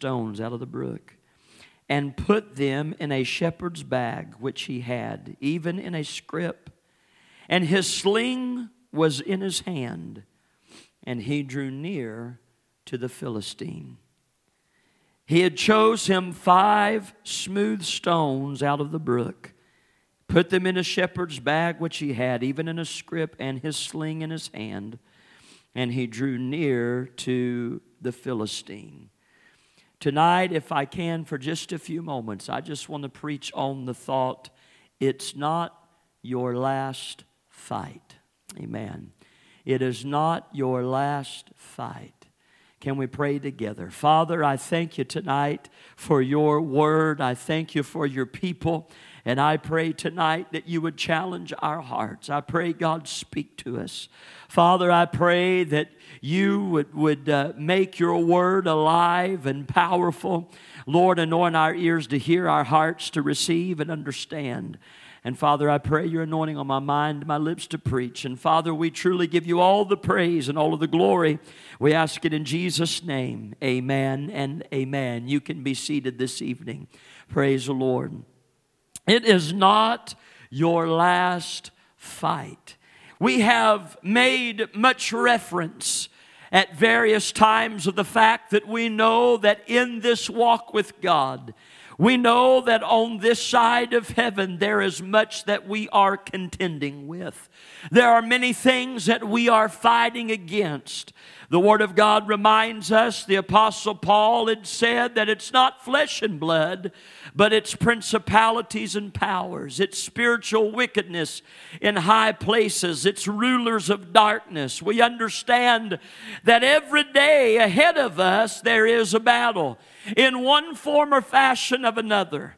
stones out of the brook and put them in a shepherd's bag which he had, even in a scrip. And his sling was in his hand, and he drew near to the Philistine. He had chose him five smooth stones out of the brook, put them in a shepherd's bag which he had, even in a scrip, and his sling in his hand, and he drew near to the Philistine. Tonight, if I can, for just a few moments, I just want to preach on the thought it's not your last fight. Amen. It is not your last fight. Can we pray together? Father, I thank you tonight for your word. I thank you for your people. And I pray tonight that you would challenge our hearts. I pray, God, speak to us. Father, I pray that you would, would uh, make your word alive and powerful. Lord, anoint our ears to hear, our hearts to receive and understand. And Father, I pray your anointing on my mind, my lips to preach. And Father, we truly give you all the praise and all of the glory. We ask it in Jesus' name. Amen and amen. You can be seated this evening. Praise the Lord. It is not your last fight. We have made much reference at various times of the fact that we know that in this walk with God, we know that on this side of heaven there is much that we are contending with. There are many things that we are fighting against. The Word of God reminds us, the Apostle Paul had said that it's not flesh and blood, but it's principalities and powers, it's spiritual wickedness in high places, it's rulers of darkness. We understand that every day ahead of us there is a battle in one form or fashion of another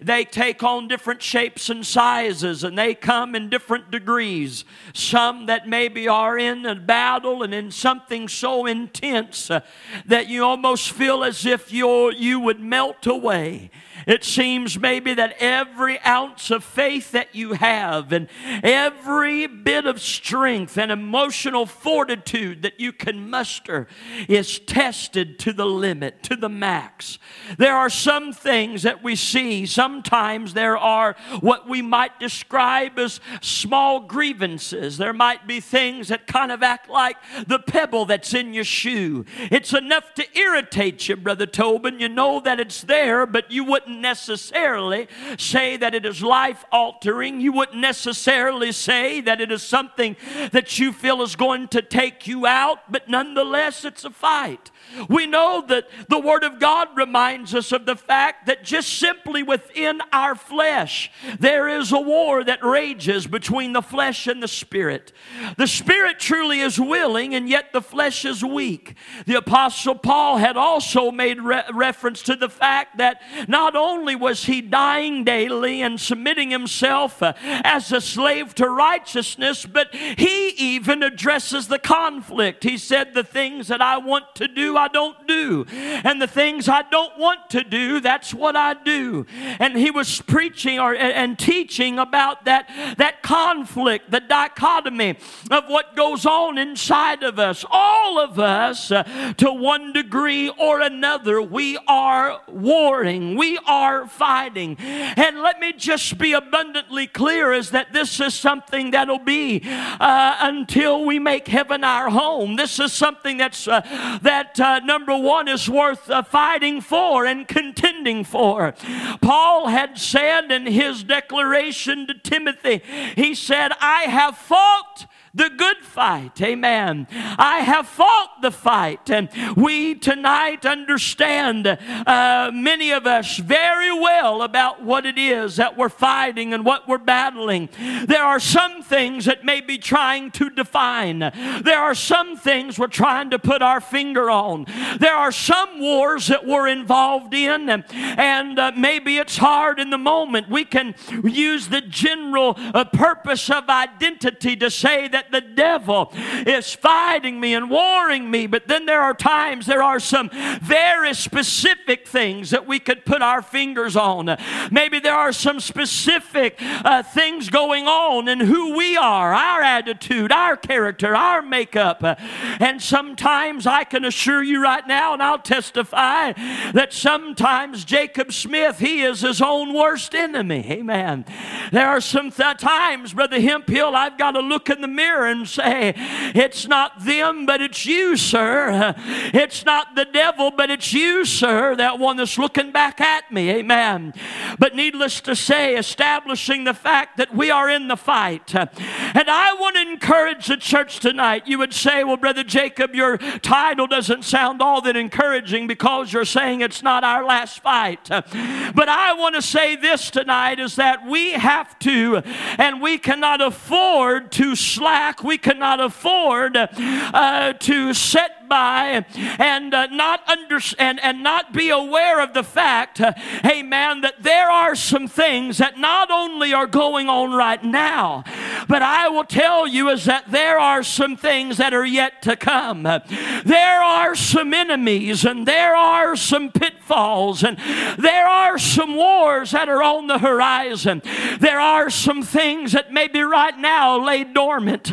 they take on different shapes and sizes and they come in different degrees. Some that maybe are in a battle and in something so intense uh, that you almost feel as if you you would melt away. It seems maybe that every ounce of faith that you have and every bit of strength and emotional fortitude that you can muster is tested to the limit, to the max. There are some things that we see, sometimes there are what we might describe as small grievances. There might be things that kind of act like the pebble that's in your shoe. It's enough to irritate you, Brother Tobin. You know that it's there, but you wouldn't necessarily say that it is life altering. You wouldn't necessarily say that it is something that you feel is going to take you out, but nonetheless, it's a fight. We know that the Word of God reminds us of the fact that just simply within our flesh, there is a war that rages between the flesh and the spirit. The spirit truly is willing, and yet the flesh is weak. The Apostle Paul had also made re- reference to the fact that not only was he dying daily and submitting himself uh, as a slave to righteousness, but he even addresses the conflict. He said, The things that I want to do, I don't do. And the things I don't want to do, that's what I do. And he was preaching or, and teaching about that, that conflict, the dichotomy of what goes on inside of us. All of us, uh, to one degree or another, we are warring, we are fighting. And let me just be abundantly clear is that this is something that'll be uh, until we make heaven our home. This is something that's uh, that uh, number one is worth uh, fighting for and contending for. Paul had said in his declaration to Timothy, he said, I have fought the good fight. Amen. I have fought the fight. And we tonight understand, uh, many of us, very well about what it is that we're fighting and what we're battling. There are some things that may be trying to define, there are some things we're trying to put our finger on. There are some wars that we're involved in, and, and uh, maybe it's hard in the moment. We can use the general uh, purpose of identity to say that that the devil is fighting me and warring me, but then there are times there are some very specific things that we could put our fingers on. Maybe there are some specific uh, things going on in who we are, our attitude, our character, our makeup. And sometimes I can assure you right now, and I'll testify that sometimes Jacob Smith, he is his own worst enemy. Amen. There are some th- times, Brother Hemphill, I've got to look in the mirror and say, It's not them, but it's you, sir. It's not the devil, but it's you, sir, that one that's looking back at me. Amen. But needless to say, establishing the fact that we are in the fight. And I want to encourage the church tonight. You would say, Well, Brother Jacob, your title doesn't sound all that encouraging because you're saying it's not our last fight. But I want to say this tonight is that we have to, and we cannot afford to slack. We cannot afford uh, to set by and uh, not understand and not be aware of the fact, uh, amen, that there are some things that not only are going on right now, but I will tell you is that there are some things that are yet to come. There are some enemies and there are some pitfalls and there are some wars that are on the horizon. There are some things that maybe right now lay dormant.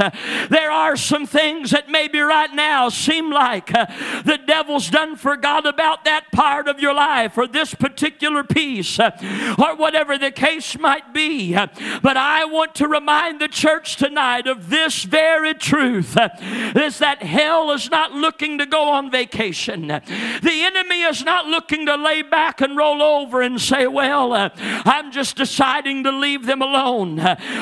There are some things that maybe right now seem like like uh, the devil's done forgot about that part of your life or this particular piece uh, or whatever the case might be. Uh, but I want to remind the church tonight of this very truth is that hell is not looking to go on vacation. The enemy is not looking to lay back and roll over and say, Well, I'm just deciding to leave them alone.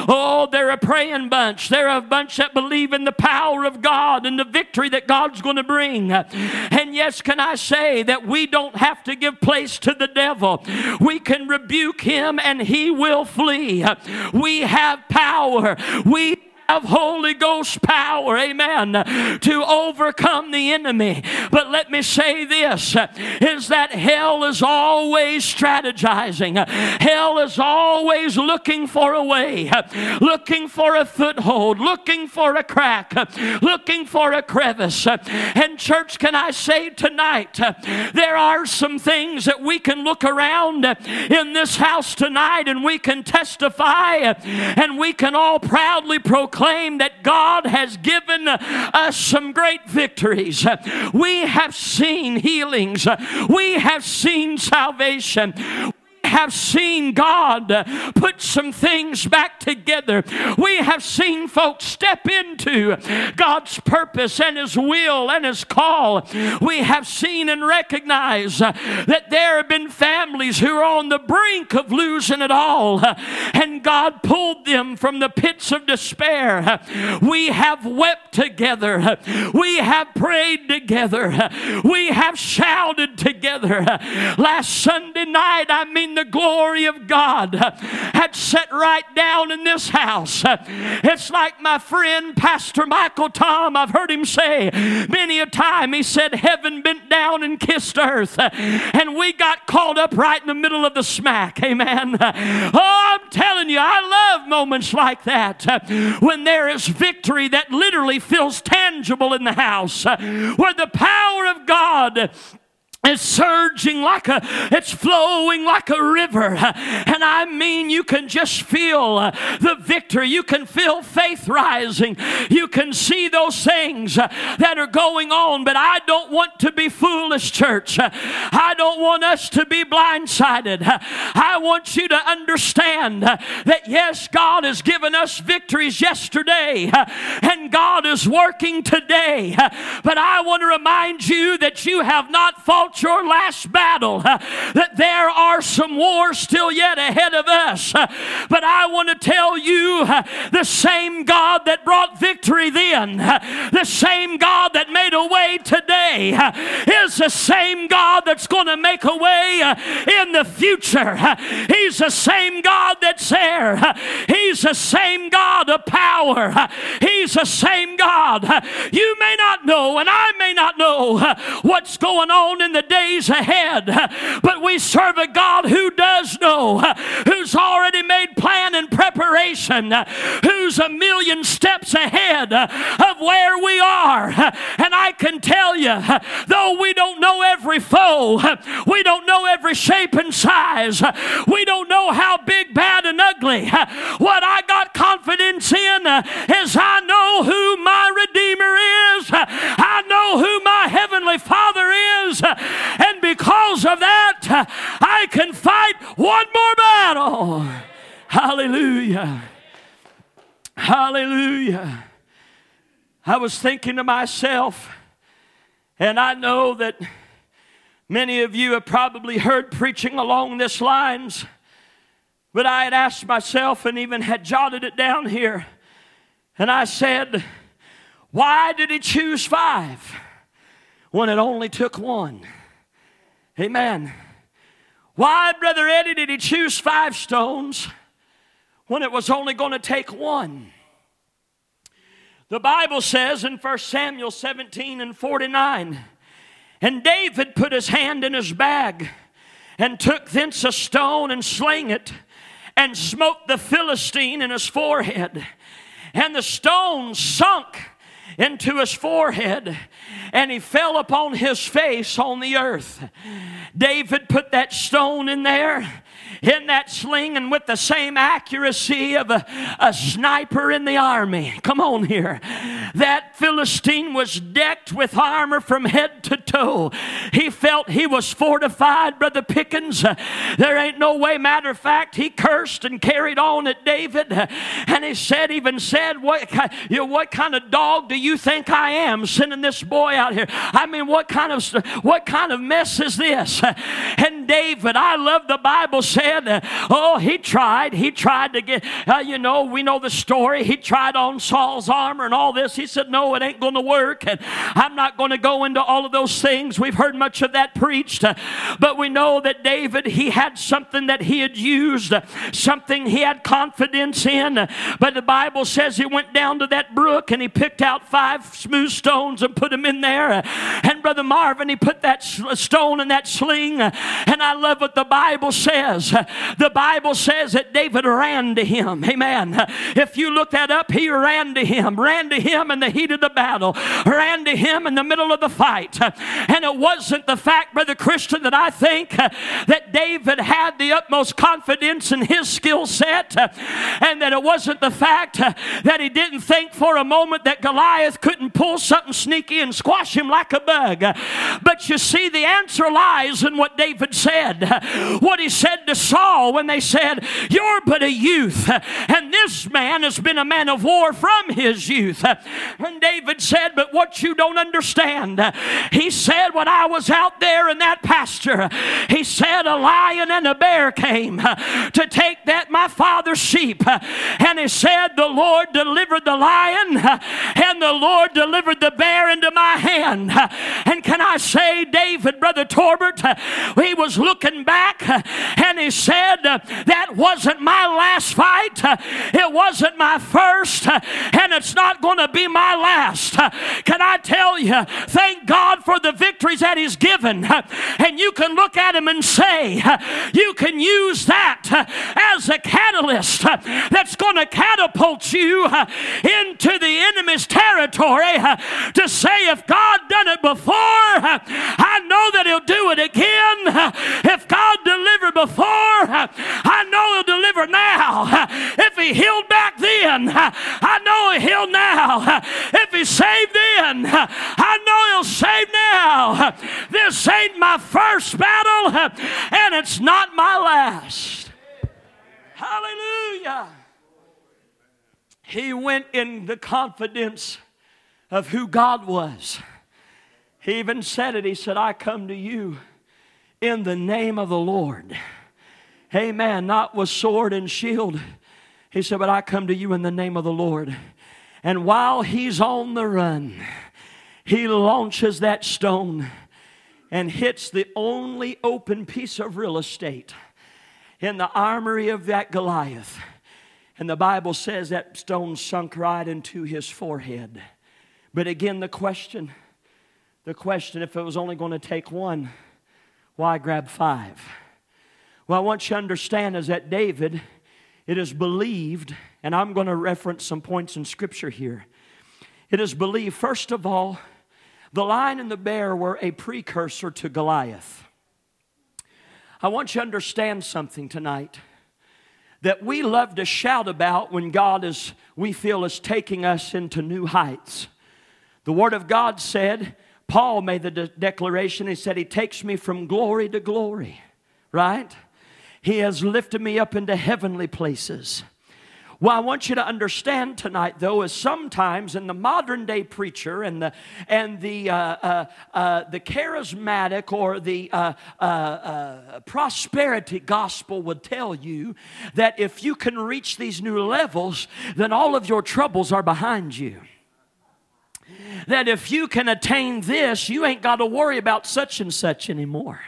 Oh, they're a praying bunch. They're a bunch that believe in the power of God and the victory that God's going to bring. And yes, can I say that we don't have to give place to the devil? We can rebuke him and he will flee. We have power. We have Holy Ghost power, amen, to overcome the enemy. But let me say this is that hell is always strategizing. Hell is always looking for a way, looking for a foothold, looking for a crack, looking for a crevice. And church, can I say tonight, there are some things that we can look around in this house tonight and we can testify and we can all proudly proclaim proclaim that God has given us some great victories. We have seen healings, we have seen salvation have seen God put some things back together. We have seen folks step into God's purpose and His will and His call. We have seen and recognized that there have been families who are on the brink of losing it all, and God pulled them from the pits of despair. We have wept together. We have prayed together. We have shouted together. Last Sunday night, I mean, the glory of God had set right down in this house. It's like my friend Pastor Michael Tom, I've heard him say many a time, he said, Heaven bent down and kissed earth, and we got caught up right in the middle of the smack. Amen. Oh, I'm telling you, I love moments like that when there is victory that literally feels tangible in the house, where the power of God it's surging like a, it's flowing like a river. And I mean, you can just feel uh, the victory. You can feel faith rising. You can see those things uh, that are going on. But I don't want to be foolish, church. Uh, I don't want us to be blindsided. Uh, I want you to understand uh, that yes, God has given us victories yesterday and God is working today. But I want to remind you that you have not fought fought your last battle, that there are some wars still yet ahead of us. But I want to tell you the same God that brought victory then, the same God that made a way today, is the same God that's going to make a way uh, in the future. He's the same God that's there. He's the same God of power. He's the same God. You may not know, and I may not know what's going on in the the days ahead. But we serve a God who does know, who's already made plan and preparation who's a million steps ahead of where we are. And I can tell you, though we don't know every foe, we don't know every shape and size, we don't know how big, bad, and ugly. What I got confidence in is I know who my Redeemer is, I know who my Heavenly Father is, and because of that, I can fight one more battle. Hallelujah. Hallelujah. I was thinking to myself, and I know that many of you have probably heard preaching along this lines, but I had asked myself and even had jotted it down here, and I said, why did he choose five when it only took one? Amen. Why, Brother Eddie, did he choose five stones when it was only going to take one? The Bible says in 1 Samuel 17 and 49, and David put his hand in his bag and took thence a stone and sling it and smote the Philistine in his forehead. And the stone sunk into his forehead and he fell upon his face on the earth. David put that stone in there in that sling and with the same accuracy of a, a sniper in the army. Come on here. That Philistine was decked with armor from head to toe. He felt he was fortified, Brother Pickens. There ain't no way. Matter of fact, he cursed and carried on at David. And he said, even said, what, you know, what kind of dog do you think I am sending this boy out here? I mean, what kind of what kind of mess is this? And David, I love the Bible said, oh, he tried. He tried to get, uh, you know, we know the story. He tried on Saul's armor and all this. He said, no, it ain't going to work. And I'm not going to go into all of those things. We've heard much of that preached. Uh, but we know that David, he had something that he had used, uh, something he had confidence in. Uh, but the Bible says he went down to that brook and he picked out five smooth stones and put them in there. And Brother Marvin, he put that stone in that sling. And I love what the Bible says. The Bible says that David ran to him. Amen. If you look that up, he ran to him, ran to him in the heat of the battle, ran to him in the middle of the fight. And it wasn't the fact, Brother Christian, that I think that David had the utmost confidence in his skill set, and that it wasn't the fact that he didn't think for a moment that Goliath couldn't pull something sneaky and squash him like a bug. But you see, the answer lies in what David said. What he said to Saul when they said, You're but a youth, and this man has been a man of war from his youth. And David said, But what you don't understand, he said, When I was out there in that pasture, he said, A lion and a bear came to take that my father's sheep. And he said, The Lord delivered the lion, and the Lord delivered the bear into my hand. And can I say, David, Brother Torbert, he was looking back and he said, uh, That wasn't my last fight, uh, it wasn't my first, uh, and it's not going to be my last. Can I tell you, thank God for the victories that He's given. And you can look at Him and say, You can use that as a catalyst that's going to catapult you into the enemy's territory to say, If God done it before, I know that He'll do it again. If God delivered before, I know He'll deliver now. If He healed back then, I know He'll heal now. If He saved then, I know He'll save now. This ain't my first battle, and it's not my last. Hallelujah. He went in the confidence of who God was. He even said it. He said, I come to you in the name of the Lord. Amen. Not with sword and shield. He said, But I come to you in the name of the Lord. And while he's on the run, he launches that stone and hits the only open piece of real estate in the armory of that Goliath. And the Bible says that stone sunk right into his forehead. But again, the question the question if it was only going to take one, why grab five? Well, I want you to understand is that David It is believed, and I'm going to reference some points in Scripture here. It is believed, first of all, the lion and the bear were a precursor to Goliath. I want you to understand something tonight that we love to shout about when God is, we feel, is taking us into new heights. The Word of God said, Paul made the de- declaration, he said, He takes me from glory to glory, right? He has lifted me up into heavenly places. Well, I want you to understand tonight, though, is sometimes in the modern day preacher and the and the uh, uh, uh, the charismatic or the uh, uh, uh, prosperity gospel would tell you that if you can reach these new levels, then all of your troubles are behind you that if you can attain this, you ain't got to worry about such and such anymore.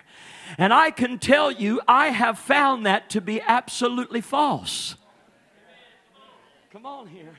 And I can tell you, I have found that to be absolutely false. Come on here.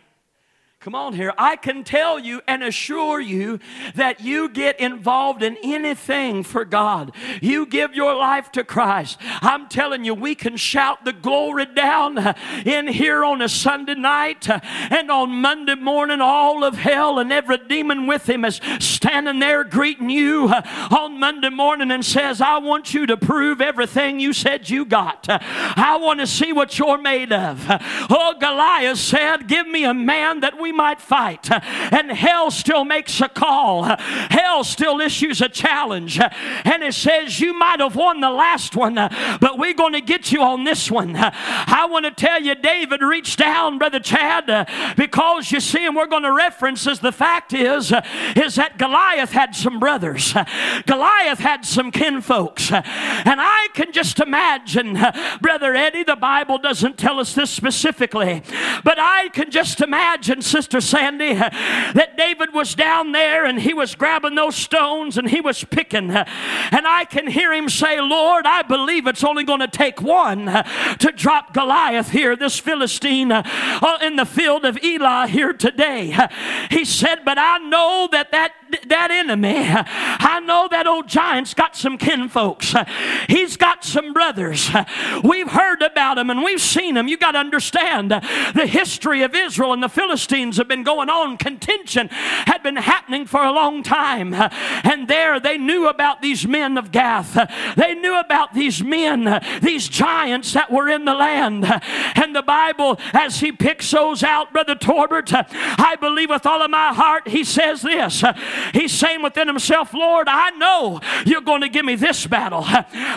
Come on here. I can tell you and assure you that you get involved in anything for God. You give your life to Christ. I'm telling you, we can shout the glory down in here on a Sunday night and on Monday morning, all of hell and every demon with him is standing there greeting you on Monday morning and says, I want you to prove everything you said you got. I want to see what you're made of. Oh, Goliath said, Give me a man that we might fight. And hell still makes a call, hell still issues a challenge. And it says, You might have won the last one, but we're going to get you on this one. I want to tell you, David reached down, Brother Chad, because you see, and we're going to reference as the fact is, is that Goliath had some brothers, Goliath had some kinfolks. And I can just imagine, Brother Eddie, the Bible doesn't tell us this specifically, but I can just imagine, Sister. Sister Sandy, that David was down there and he was grabbing those stones and he was picking. And I can hear him say, Lord, I believe it's only going to take one to drop Goliath here, this Philistine uh, in the field of Elah here today. He said, But I know that that that enemy. I know that old giant's got some kinfolks. He's got some brothers. We've heard about him and we've seen him. You got to understand the history of Israel and the Philistines have been going on. Contention had been happening for a long time. And there they knew about these men of Gath. They knew about these men, these giants that were in the land. And the Bible, as he picks those out, Brother Torbert, I believe with all of my heart, he says this. He's saying within himself, Lord, I know you're going to give me this battle,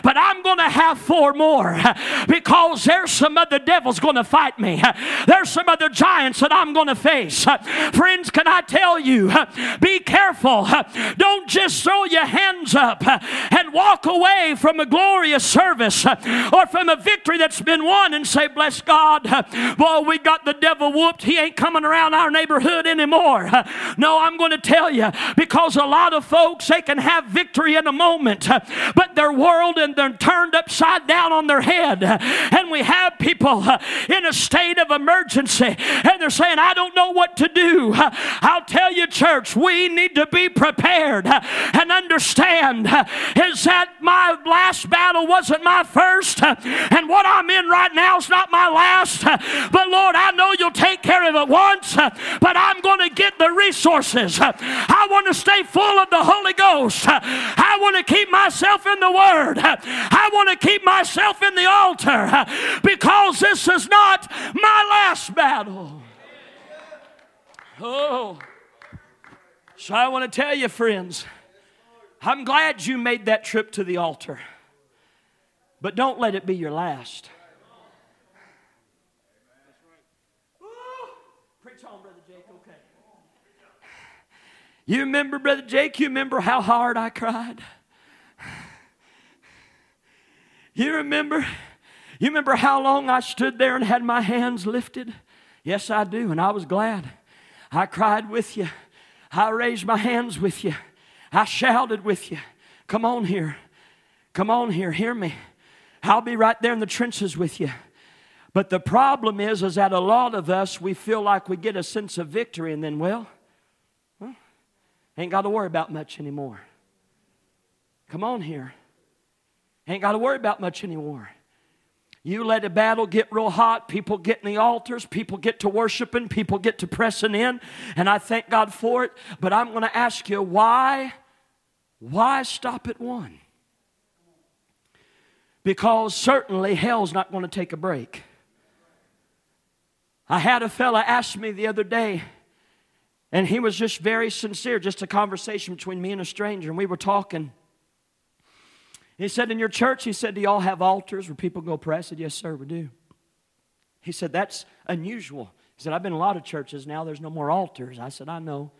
but I'm going to have four more because there's some other devils going to fight me. There's some other giants that I'm going to face. Friends, can I tell you, be careful. Don't just throw your hands up and walk away from a glorious service or from a victory that's been won and say, Bless God, boy, we got the devil whooped. He ain't coming around our neighborhood anymore. No, I'm going to tell you, because a lot of folks, they can have victory in a moment, but their world and they're turned upside down on their head. And we have people in a state of emergency and they're saying, I don't know what to do. I'll tell you, church, we need to be prepared and understand is that my last battle wasn't my first, and what I'm in right now is not my last. But Lord, I know you'll take care of it once, but I'm going to get the resources. I want to stay full of the Holy Ghost. I want to keep myself in the Word. I want to keep myself in the altar because this is not my last battle. Oh. So I want to tell you, friends, I'm glad you made that trip to the altar. But don't let it be your last. Preach on, Brother Jake, okay. You remember, Brother Jake, you remember how hard I cried? You remember? You remember how long I stood there and had my hands lifted? Yes, I do, and I was glad. I cried with you. I raised my hands with you. I shouted with you. Come on here. Come on here. Hear me. I'll be right there in the trenches with you. But the problem is, is that a lot of us, we feel like we get a sense of victory and then, well, well ain't got to worry about much anymore. Come on here. Ain't got to worry about much anymore. You let a battle get real hot, people get in the altars, people get to worshiping, people get to pressing in, and I thank God for it. But I'm going to ask you, why, why stop at one? Because certainly hell's not going to take a break. I had a fella ask me the other day, and he was just very sincere, just a conversation between me and a stranger, and we were talking. He said, In your church, he said, Do y'all have altars where people go pray? I said, Yes, sir, we do. He said, That's unusual. He said, I've been in a lot of churches now, there's no more altars. I said, I know.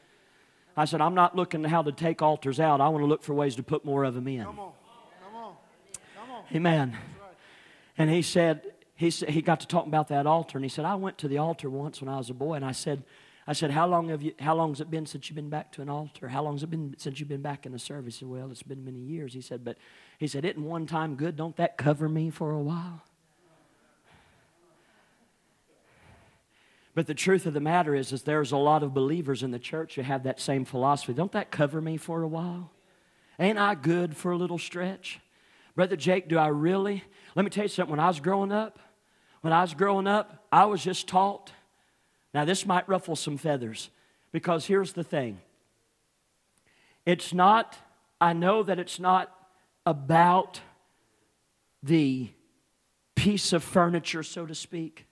I said, I'm not looking to how to take altars out. I want to look for ways to put more of them in. Come on. Come on. Come on. Amen. Right. And he said, he, said, he got to talking about that altar, and he said, I went to the altar once when I was a boy, and I said, I said, how long have you, how long has it been since you've been back to an altar? How long has it been since you've been back in the service? He said, well, it's been many years. He said, but he said, isn't one time good? Don't that cover me for a while? But the truth of the matter is, is there's a lot of believers in the church who have that same philosophy. Don't that cover me for a while? Ain't I good for a little stretch? Brother Jake, do I really? Let me tell you something. When I was growing up, when I was growing up, I was just taught now, this might ruffle some feathers because here's the thing it's not, I know that it's not about the piece of furniture, so to speak.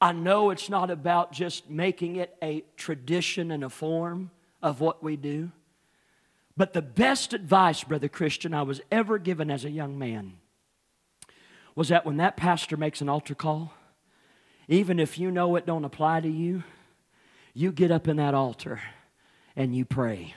I know it's not about just making it a tradition and a form of what we do. But the best advice, Brother Christian, I was ever given as a young man was that when that pastor makes an altar call, even if you know it don't apply to you, you get up in that altar and you pray.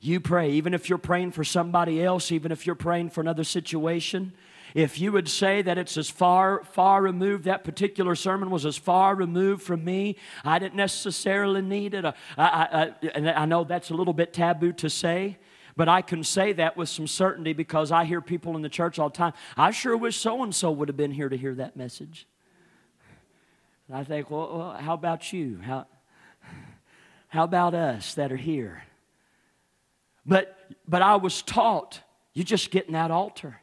You pray, even if you're praying for somebody else, even if you're praying for another situation. If you would say that it's as far, far removed, that particular sermon was as far removed from me, I didn't necessarily need it. I, I, I, and I know that's a little bit taboo to say, but I can say that with some certainty because I hear people in the church all the time. I sure wish so and so would have been here to hear that message. And I think, well, well, how about you? How, how about us that are here? But, but I was taught, you just get in that altar.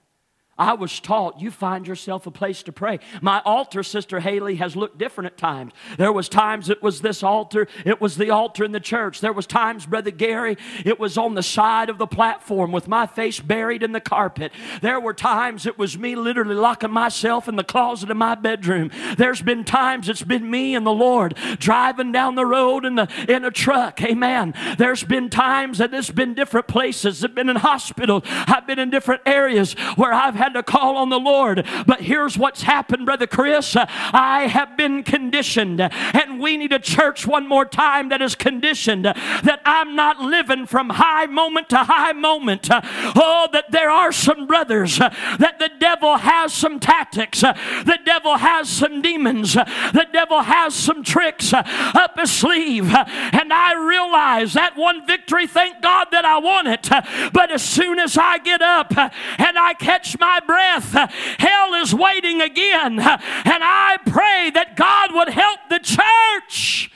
I was taught you find yourself a place to pray. My altar, Sister Haley, has looked different at times. There was times it was this altar, it was the altar in the church. There was times, Brother Gary, it was on the side of the platform with my face buried in the carpet. There were times it was me literally locking myself in the closet of my bedroom. There's been times it's been me and the Lord driving down the road in the in a truck. Amen. There's been times that it's been different places. I've been in hospitals. I've been in different areas where I've had to call on the Lord. But here's what's happened, Brother Chris. I have been conditioned, and we need a church one more time that is conditioned that I'm not living from high moment to high moment. Oh, that there are some brothers, that the devil has some tactics, the devil has some demons, the devil has some tricks up his sleeve. And I realize that one victory, thank God that I won it. But as soon as I get up and I catch my breath, hell is waiting again. And I pray that God would help the church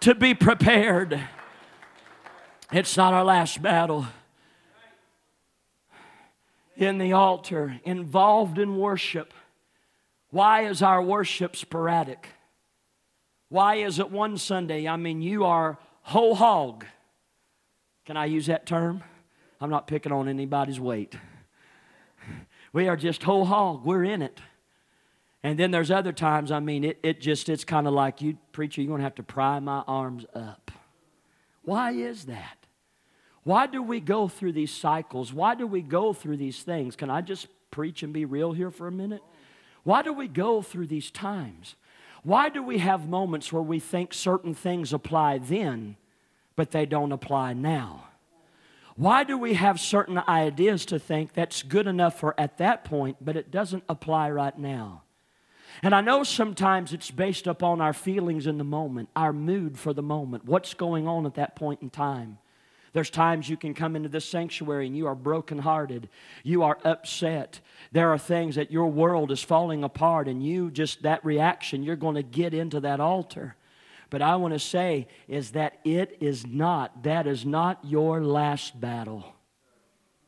to be prepared. It's not our last battle. In the altar, involved in worship. Why is our worship sporadic? Why is it one Sunday? I mean, you are whole hog. Can I use that term? I'm not picking on anybody's weight. We are just whole hog. We're in it. And then there's other times, I mean, it, it just, it's kind of like you, preacher, you're going to have to pry my arms up. Why is that? Why do we go through these cycles? Why do we go through these things? Can I just preach and be real here for a minute? Why do we go through these times? Why do we have moments where we think certain things apply then, but they don't apply now? Why do we have certain ideas to think that's good enough for at that point, but it doesn't apply right now? And I know sometimes it's based upon our feelings in the moment, our mood for the moment, what's going on at that point in time. There's times you can come into this sanctuary and you are brokenhearted. You are upset. There are things that your world is falling apart, and you just, that reaction, you're going to get into that altar. But I want to say is that it is not, that is not your last battle.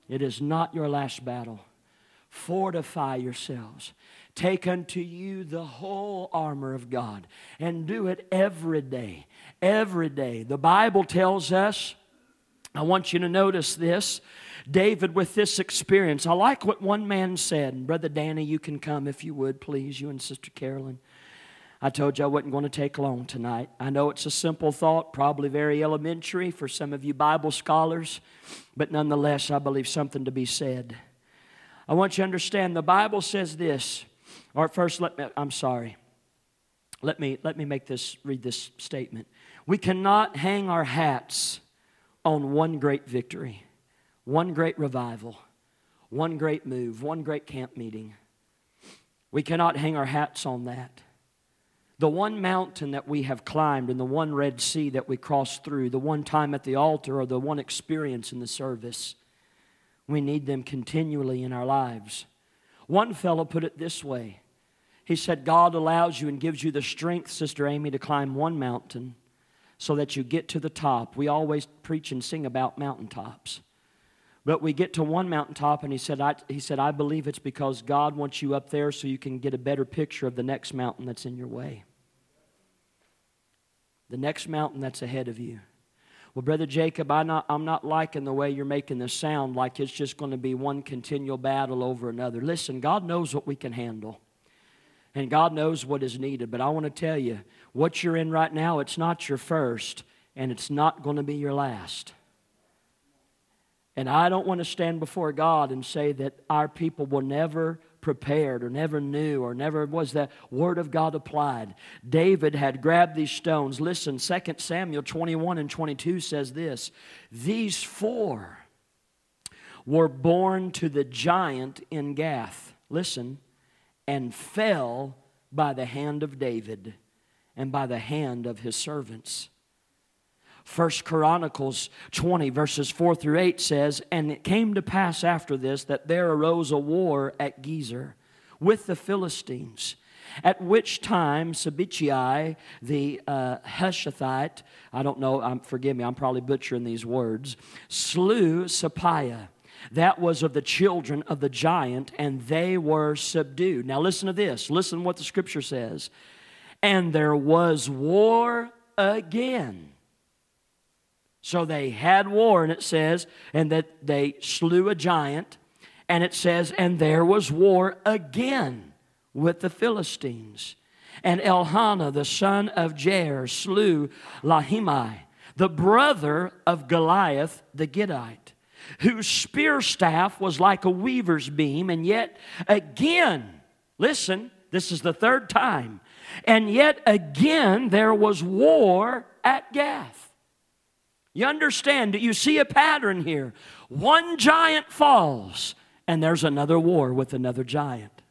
It is not your last battle. Fortify yourselves. Take unto you the whole armor of God and do it every day. Every day. The Bible tells us, I want you to notice this. David, with this experience, I like what one man said. Brother Danny, you can come if you would, please, you and Sister Carolyn. I told you I wasn't going to take long tonight. I know it's a simple thought, probably very elementary for some of you Bible scholars, but nonetheless, I believe something to be said. I want you to understand the Bible says this. Or first, let me, I'm sorry. Let me, let me make this, read this statement. We cannot hang our hats on one great victory, one great revival, one great move, one great camp meeting. We cannot hang our hats on that. The one mountain that we have climbed and the one Red Sea that we crossed through, the one time at the altar or the one experience in the service, we need them continually in our lives. One fellow put it this way He said, God allows you and gives you the strength, Sister Amy, to climb one mountain so that you get to the top. We always preach and sing about mountaintops. But we get to one mountaintop, and he said, I, he said, I believe it's because God wants you up there so you can get a better picture of the next mountain that's in your way. The next mountain that's ahead of you. Well, Brother Jacob, I not, I'm not liking the way you're making this sound like it's just going to be one continual battle over another. Listen, God knows what we can handle. And God knows what is needed. But I want to tell you, what you're in right now, it's not your first, and it's not going to be your last. And I don't want to stand before God and say that our people will never prepared or never knew or never was that word of God applied. David had grabbed these stones. Listen, 2 Samuel 21 and 22 says this These four were born to the giant in Gath. Listen, and fell by the hand of David and by the hand of his servants. First Chronicles 20, verses 4 through 8 says, And it came to pass after this that there arose a war at Gezer with the Philistines. At which time Sibbechai, the uh, Hushathite, I don't know, um, forgive me, I'm probably butchering these words, slew Sappiah. That was of the children of the giant, and they were subdued. Now listen to this. Listen to what the scripture says. And there was war again so they had war, and it says, and that they slew a giant, and it says, and there was war again with the Philistines. And Elhanan, the son of Jair, slew Lahmi, the brother of Goliath the Gittite, whose spear staff was like a weaver's beam, and yet again, listen, this is the third time, and yet again there was war at Gath. You understand? Do you see a pattern here? One giant falls, and there's another war with another giant.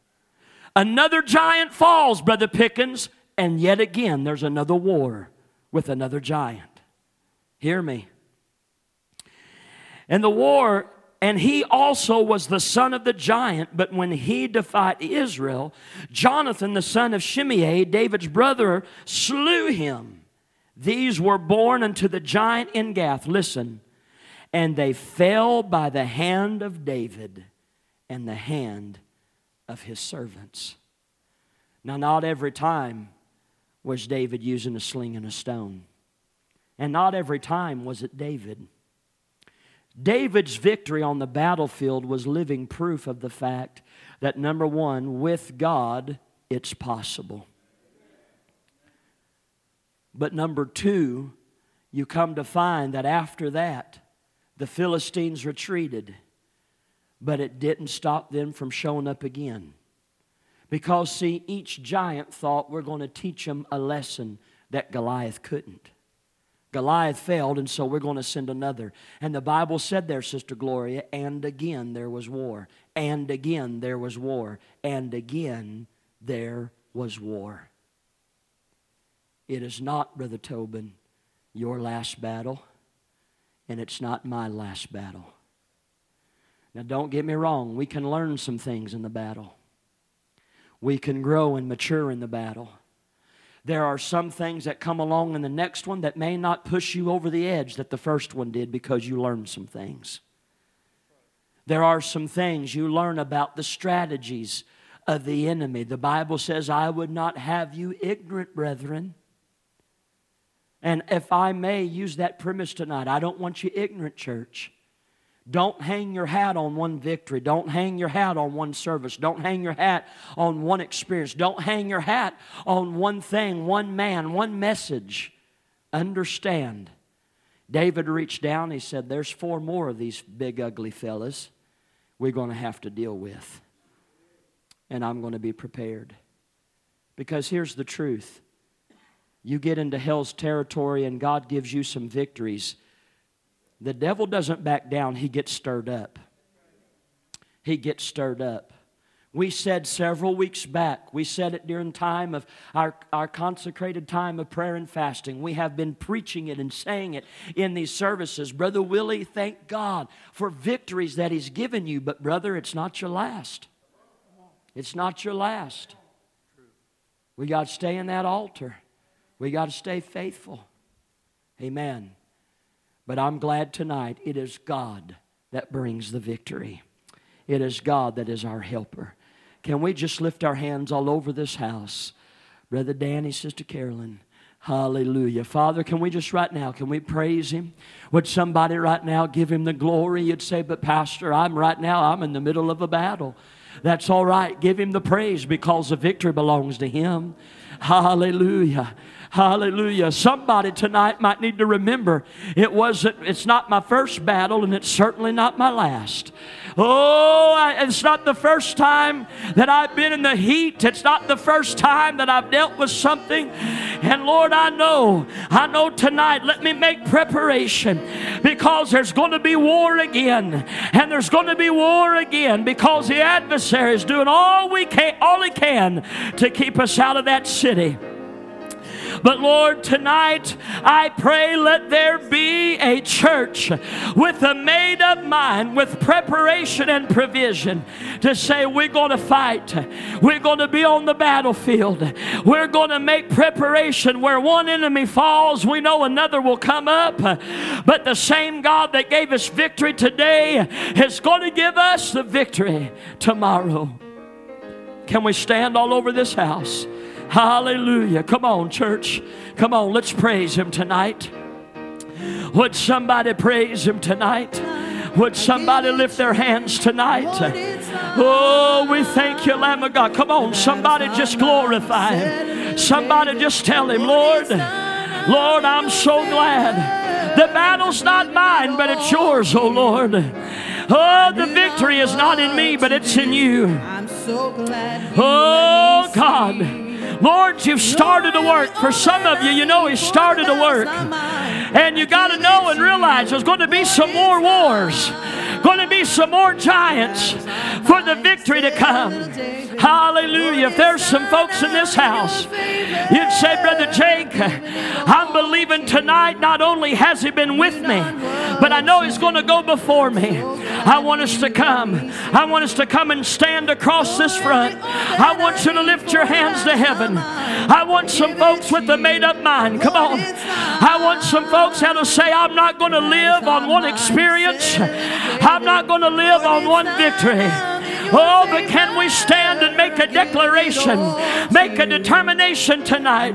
Another giant falls, Brother Pickens, and yet again there's another war with another giant. Hear me. And the war, and he also was the son of the giant, but when he defied Israel, Jonathan, the son of Shimei, David's brother, slew him. These were born unto the giant in Gath. Listen. And they fell by the hand of David and the hand of his servants. Now, not every time was David using a sling and a stone. And not every time was it David. David's victory on the battlefield was living proof of the fact that, number one, with God, it's possible. But number two, you come to find that after that, the Philistines retreated, but it didn't stop them from showing up again. Because, see, each giant thought we're going to teach them a lesson that Goliath couldn't. Goliath failed, and so we're going to send another. And the Bible said there, Sister Gloria, and again there was war, and again there was war, and again there was war. It is not, Brother Tobin, your last battle, and it's not my last battle. Now, don't get me wrong, we can learn some things in the battle. We can grow and mature in the battle. There are some things that come along in the next one that may not push you over the edge that the first one did because you learned some things. There are some things you learn about the strategies of the enemy. The Bible says, I would not have you ignorant, brethren. And if I may use that premise tonight, I don't want you ignorant, church. Don't hang your hat on one victory. Don't hang your hat on one service. Don't hang your hat on one experience. Don't hang your hat on one thing, one man, one message. Understand. David reached down, he said, There's four more of these big, ugly fellas we're going to have to deal with. And I'm going to be prepared. Because here's the truth you get into hell's territory and God gives you some victories the devil doesn't back down, he gets stirred up. He gets stirred up. We said several weeks back, we said it during time of our, our consecrated time of prayer and fasting. We have been preaching it and saying it in these services. Brother Willie, thank God for victories that He's given you, but brother, it's not your last. It's not your last. We got to stay in that altar. We got to stay faithful. Amen. But I'm glad tonight it is God that brings the victory. It is God that is our helper. Can we just lift our hands all over this house? Brother Danny, Sister Carolyn. Hallelujah. Father, can we just right now, can we praise him? Would somebody right now give him the glory? You'd say, but Pastor, I'm right now, I'm in the middle of a battle. That's all right. Give him the praise because the victory belongs to him. Hallelujah. Hallelujah. Somebody tonight might need to remember it wasn't, it's not my first battle and it's certainly not my last. Oh, it's not the first time that I've been in the heat. It's not the first time that I've dealt with something. And Lord, I know, I know tonight, let me make preparation because there's going to be war again. And there's going to be war again because the adversary is doing all we can, all he can to keep us out of that city. But Lord, tonight I pray let there be a church with a made up mind, with preparation and provision to say, we're going to fight. We're going to be on the battlefield. We're going to make preparation where one enemy falls, we know another will come up. But the same God that gave us victory today is going to give us the victory tomorrow. Can we stand all over this house? Hallelujah. Come on, church. Come on, let's praise Him tonight. Would somebody praise Him tonight? Would somebody lift their hands tonight? Oh, we thank you, Lamb of God. Come on, somebody just glorify Him. Somebody just tell Him, Lord, Lord, I'm so glad. The battle's not mine, but it's yours, oh Lord. Oh, the victory is not in me, but it's in you. I'm so glad. Oh, God. Lord, you've started a work. For some of you, you know He started a work. And you got to know and realize there's going to be some more wars, going to be some more giants for the victory to come. Hallelujah. If there's some folks in this house, you'd say, Brother Jake, I'm believing tonight not only has He been with me, but I know He's going to go before me. I want us to come. I want us to come and stand across this front. I want you to lift your hands to heaven. I want some folks with a made up mind. Come on. I want some folks that'll say, I'm not going to live on one experience, I'm not going to live on one victory. Oh, but can we stand and make a declaration, make a determination tonight?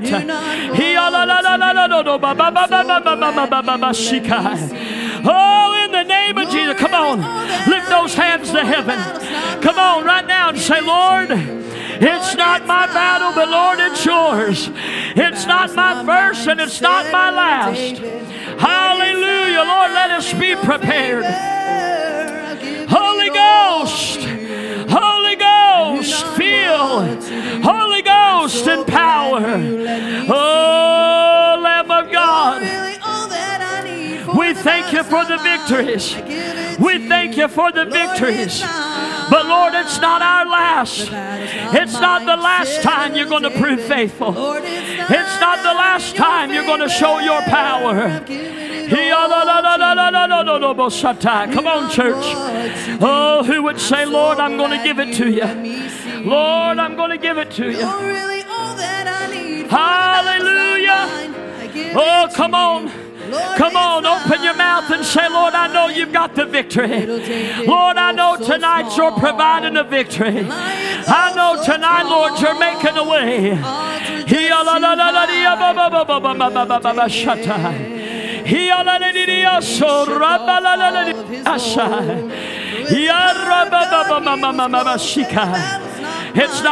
Oh, in the name of Jesus, come on, lift those hands to heaven. Come on, right now, and say, Lord, it's not my battle, but Lord, it's yours. It's not my first and it's not my last. Hallelujah, Lord, let us be prepared. You for the victories. We thank you for the victories. But Lord, it's not our last. It's not the last time you're going to prove faithful. It's not the last time you're going to show your power. Come on, church. Oh, who would say, Lord, I'm going to give it to you? Lord, I'm going to give it to you. Hallelujah. Oh, come on. Come on, open your mouth and say, Lord, I know you've got the victory. Lord, I know tonight you're providing a victory. I know tonight, Lord, you're making a way. It's not